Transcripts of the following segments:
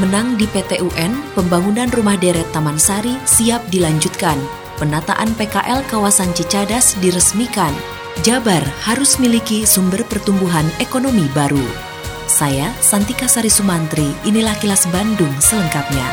Menang di PTUN, pembangunan rumah deret Taman Sari siap dilanjutkan. Penataan PKL kawasan Cicadas diresmikan. Jabar harus miliki sumber pertumbuhan ekonomi baru. Saya Santika Sari Sumantri, inilah kilas Bandung selengkapnya.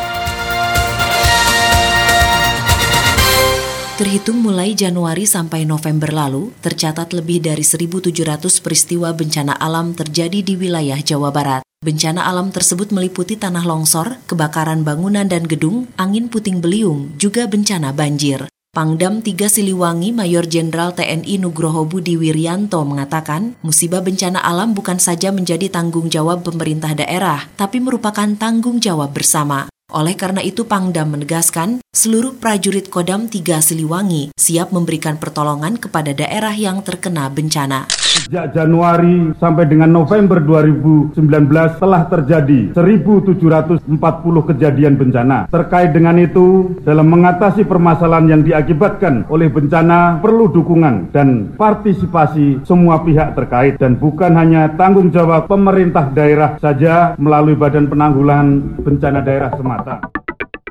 Terhitung mulai Januari sampai November lalu, tercatat lebih dari 1.700 peristiwa bencana alam terjadi di wilayah Jawa Barat. Bencana alam tersebut meliputi tanah longsor, kebakaran bangunan dan gedung, angin puting beliung, juga bencana banjir. Pangdam 3 Siliwangi Mayor Jenderal TNI Nugroho Budi Wiryanto mengatakan, musibah bencana alam bukan saja menjadi tanggung jawab pemerintah daerah, tapi merupakan tanggung jawab bersama. Oleh karena itu Pangdam menegaskan, seluruh prajurit Kodam 3 Siliwangi siap memberikan pertolongan kepada daerah yang terkena bencana. Sejak Januari sampai dengan November 2019 telah terjadi 1.740 kejadian bencana. Terkait dengan itu, dalam mengatasi permasalahan yang diakibatkan oleh bencana perlu dukungan dan partisipasi semua pihak terkait dan bukan hanya tanggung jawab pemerintah daerah saja melalui Badan Penanggulangan Bencana Daerah semata.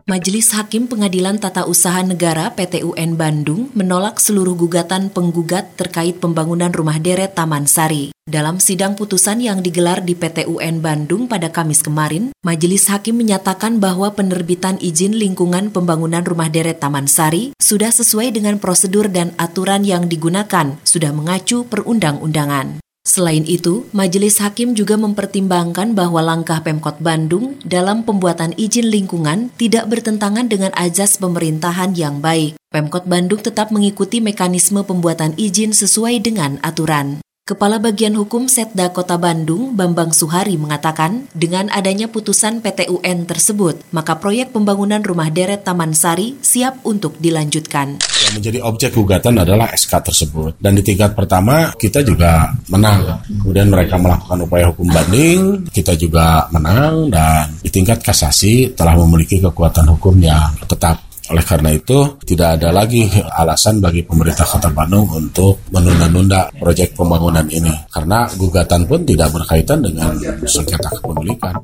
Majelis Hakim Pengadilan Tata Usaha Negara PTUN Bandung menolak seluruh gugatan penggugat terkait pembangunan rumah deret Taman Sari. Dalam sidang putusan yang digelar di PTUN Bandung pada Kamis kemarin, Majelis Hakim menyatakan bahwa penerbitan izin lingkungan pembangunan rumah deret Taman Sari sudah sesuai dengan prosedur dan aturan yang digunakan, sudah mengacu perundang-undangan. Selain itu, Majelis Hakim juga mempertimbangkan bahwa langkah Pemkot Bandung dalam pembuatan izin lingkungan tidak bertentangan dengan azas pemerintahan yang baik. Pemkot Bandung tetap mengikuti mekanisme pembuatan izin sesuai dengan aturan. Kepala Bagian Hukum Setda Kota Bandung, Bambang Suhari mengatakan, dengan adanya putusan PTUN tersebut, maka proyek pembangunan rumah deret Taman Sari siap untuk dilanjutkan. Yang menjadi objek gugatan adalah SK tersebut. Dan di tingkat pertama, kita juga menang. Kemudian mereka melakukan upaya hukum banding, kita juga menang, dan di tingkat kasasi telah memiliki kekuatan hukum yang tetap. Oleh karena itu, tidak ada lagi alasan bagi pemerintah Kota Bandung untuk menunda-nunda proyek pembangunan ini. Karena gugatan pun tidak berkaitan dengan sengketa kepemilikan.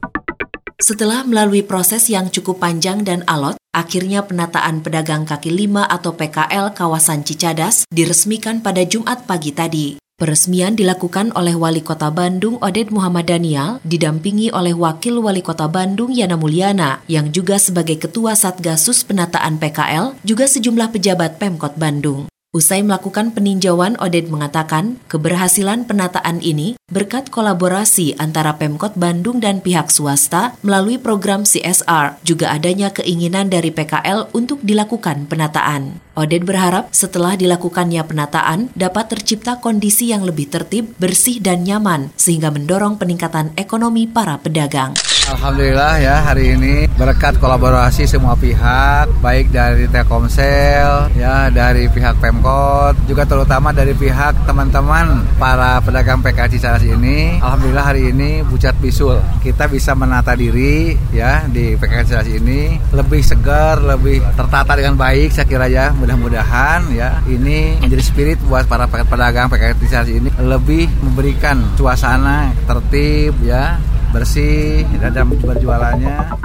Setelah melalui proses yang cukup panjang dan alot, akhirnya penataan pedagang kaki lima atau PKL kawasan Cicadas diresmikan pada Jumat pagi tadi. Peresmian dilakukan oleh Wali Kota Bandung Oded Muhammad Daniel, didampingi oleh Wakil Wali Kota Bandung Yana Mulyana, yang juga sebagai Ketua Satgasus Penataan PKL, juga sejumlah pejabat Pemkot Bandung. Usai melakukan peninjauan, Oded mengatakan keberhasilan penataan ini berkat kolaborasi antara Pemkot Bandung dan pihak swasta melalui program CSR, juga adanya keinginan dari PKL untuk dilakukan penataan. Oded berharap setelah dilakukannya penataan dapat tercipta kondisi yang lebih tertib, bersih, dan nyaman sehingga mendorong peningkatan ekonomi para pedagang. Alhamdulillah ya hari ini berkat kolaborasi semua pihak baik dari Telkomsel ya dari pihak Pemkot juga terutama dari pihak teman-teman para pedagang PK Cisaras ini Alhamdulillah hari ini bucat bisul kita bisa menata diri ya di PK Cisaras ini lebih segar lebih tertata dengan baik saya kira ya mudah-mudahan ya ini menjadi spirit buat para pedagang Cisaras ini lebih memberikan suasana tertib ya bersih dalam berjualannya.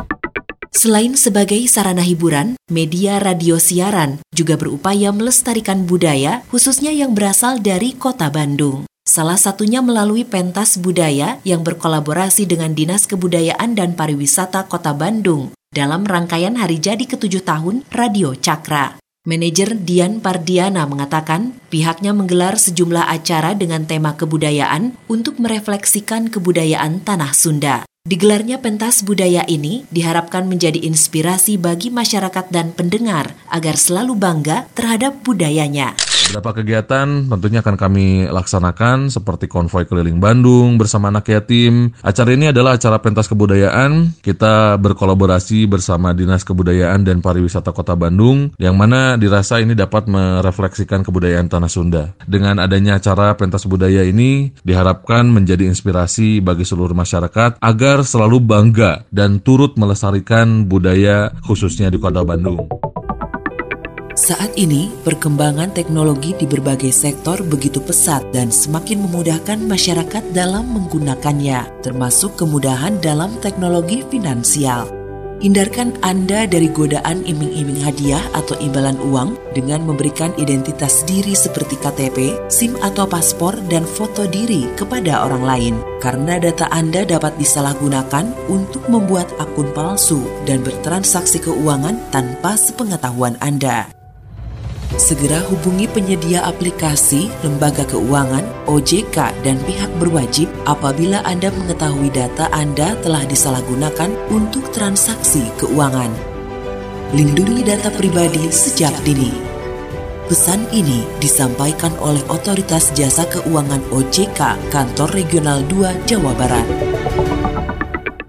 Selain sebagai sarana hiburan, media radio siaran juga berupaya melestarikan budaya, khususnya yang berasal dari kota Bandung. Salah satunya melalui pentas budaya yang berkolaborasi dengan Dinas Kebudayaan dan Pariwisata Kota Bandung dalam rangkaian hari jadi ketujuh tahun Radio Cakra. Manajer Dian Pardiana mengatakan pihaknya menggelar sejumlah acara dengan tema kebudayaan untuk merefleksikan kebudayaan tanah Sunda. Digelarnya pentas budaya ini diharapkan menjadi inspirasi bagi masyarakat dan pendengar agar selalu bangga terhadap budayanya. Beberapa kegiatan tentunya akan kami laksanakan seperti konvoi keliling Bandung bersama anak yatim. Acara ini adalah acara pentas kebudayaan. Kita berkolaborasi bersama Dinas Kebudayaan dan Pariwisata Kota Bandung yang mana dirasa ini dapat merefleksikan kebudayaan Tanah Sunda. Dengan adanya acara pentas budaya ini diharapkan menjadi inspirasi bagi seluruh masyarakat agar selalu bangga dan turut melestarikan budaya khususnya di Kota Bandung. Saat ini, perkembangan teknologi di berbagai sektor begitu pesat dan semakin memudahkan masyarakat dalam menggunakannya, termasuk kemudahan dalam teknologi finansial. Hindarkan Anda dari godaan iming-iming hadiah atau imbalan uang dengan memberikan identitas diri seperti KTP, SIM atau paspor, dan foto diri kepada orang lain. Karena data Anda dapat disalahgunakan untuk membuat akun palsu dan bertransaksi keuangan tanpa sepengetahuan Anda. Segera hubungi penyedia aplikasi, lembaga keuangan, OJK, dan pihak berwajib apabila Anda mengetahui data Anda telah disalahgunakan untuk transaksi keuangan. Lindungi data pribadi sejak dini. Pesan ini disampaikan oleh Otoritas Jasa Keuangan OJK Kantor Regional 2 Jawa Barat.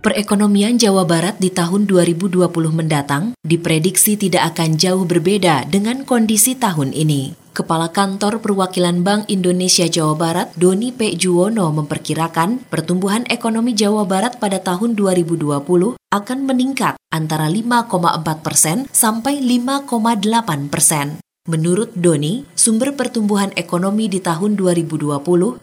Perekonomian Jawa Barat di tahun 2020 mendatang diprediksi tidak akan jauh berbeda dengan kondisi tahun ini. Kepala Kantor Perwakilan Bank Indonesia Jawa Barat, Doni P. Juwono memperkirakan pertumbuhan ekonomi Jawa Barat pada tahun 2020 akan meningkat antara 5,4 persen sampai 5,8 persen. Menurut Doni, sumber pertumbuhan ekonomi di tahun 2020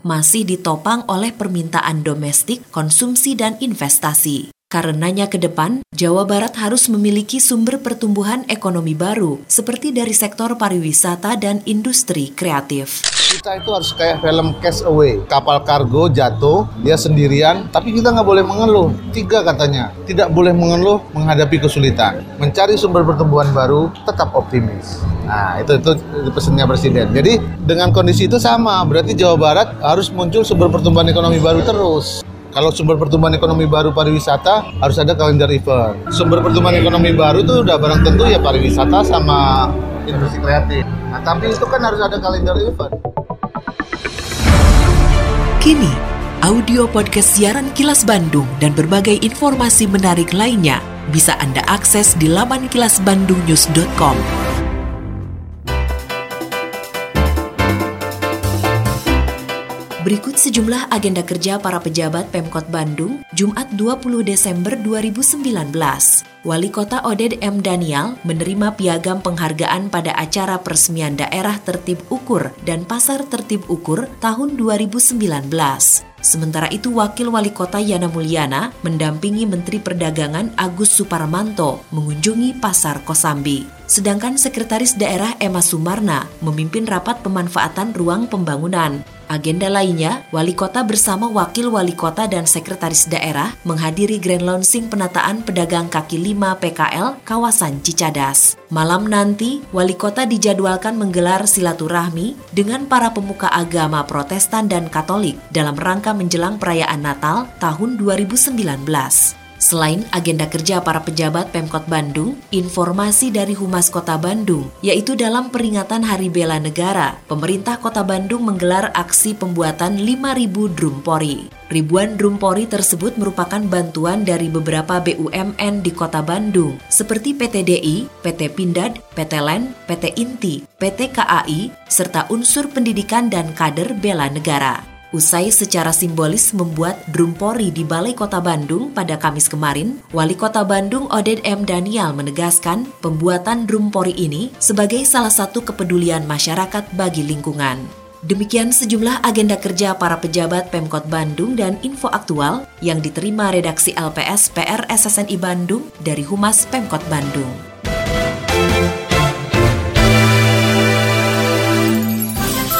masih ditopang oleh permintaan domestik, konsumsi, dan investasi. Karenanya ke depan, Jawa Barat harus memiliki sumber pertumbuhan ekonomi baru, seperti dari sektor pariwisata dan industri kreatif. Kita itu harus kayak film Cast Away. Kapal kargo jatuh, dia sendirian, tapi kita nggak boleh mengeluh. Tiga katanya, tidak boleh mengeluh menghadapi kesulitan. Mencari sumber pertumbuhan baru, tetap optimis. Nah, itu itu pesannya presiden. Jadi dengan kondisi itu sama, berarti Jawa Barat harus muncul sumber pertumbuhan ekonomi baru terus. Kalau sumber pertumbuhan ekonomi baru pariwisata harus ada kalender event. Sumber pertumbuhan ekonomi baru itu udah barang tentu ya pariwisata sama industri kreatif. Nah, tapi itu kan harus ada kalender event. Kini, audio podcast siaran Kilas Bandung dan berbagai informasi menarik lainnya bisa Anda akses di laman kilasbandungnews.com. Berikut sejumlah agenda kerja para pejabat Pemkot Bandung Jumat 20 Desember 2019. Wali Kota Oded M. Daniel menerima piagam penghargaan pada acara peresmian daerah tertib ukur dan pasar tertib ukur tahun 2019. Sementara itu Wakil Wali Kota Yana Mulyana mendampingi Menteri Perdagangan Agus Suparmanto mengunjungi Pasar Kosambi. Sedangkan Sekretaris Daerah Emma Sumarna memimpin rapat pemanfaatan ruang pembangunan. Agenda lainnya, Wali Kota bersama Wakil Wali Kota dan Sekretaris Daerah menghadiri Grand Launching penataan pedagang kaki lima PKL kawasan Cicadas. Malam nanti, Wali Kota dijadwalkan menggelar silaturahmi dengan para pemuka agama Protestan dan Katolik dalam rangka menjelang perayaan Natal tahun 2019. Selain agenda kerja para pejabat Pemkot Bandung, informasi dari Humas Kota Bandung, yaitu dalam peringatan Hari Bela Negara, pemerintah Kota Bandung menggelar aksi pembuatan 5.000 drum pori. Ribuan drum pori tersebut merupakan bantuan dari beberapa BUMN di Kota Bandung, seperti PT DI, PT Pindad, PT LEN, PT Inti, PT KAI, serta unsur pendidikan dan kader bela negara. Usai secara simbolis membuat drum pori di Balai Kota Bandung pada Kamis kemarin, Wali Kota Bandung Oded M. Daniel menegaskan pembuatan drum pori ini sebagai salah satu kepedulian masyarakat bagi lingkungan. Demikian sejumlah agenda kerja para pejabat Pemkot Bandung dan info aktual yang diterima redaksi LPS PR SSNI Bandung dari Humas Pemkot Bandung.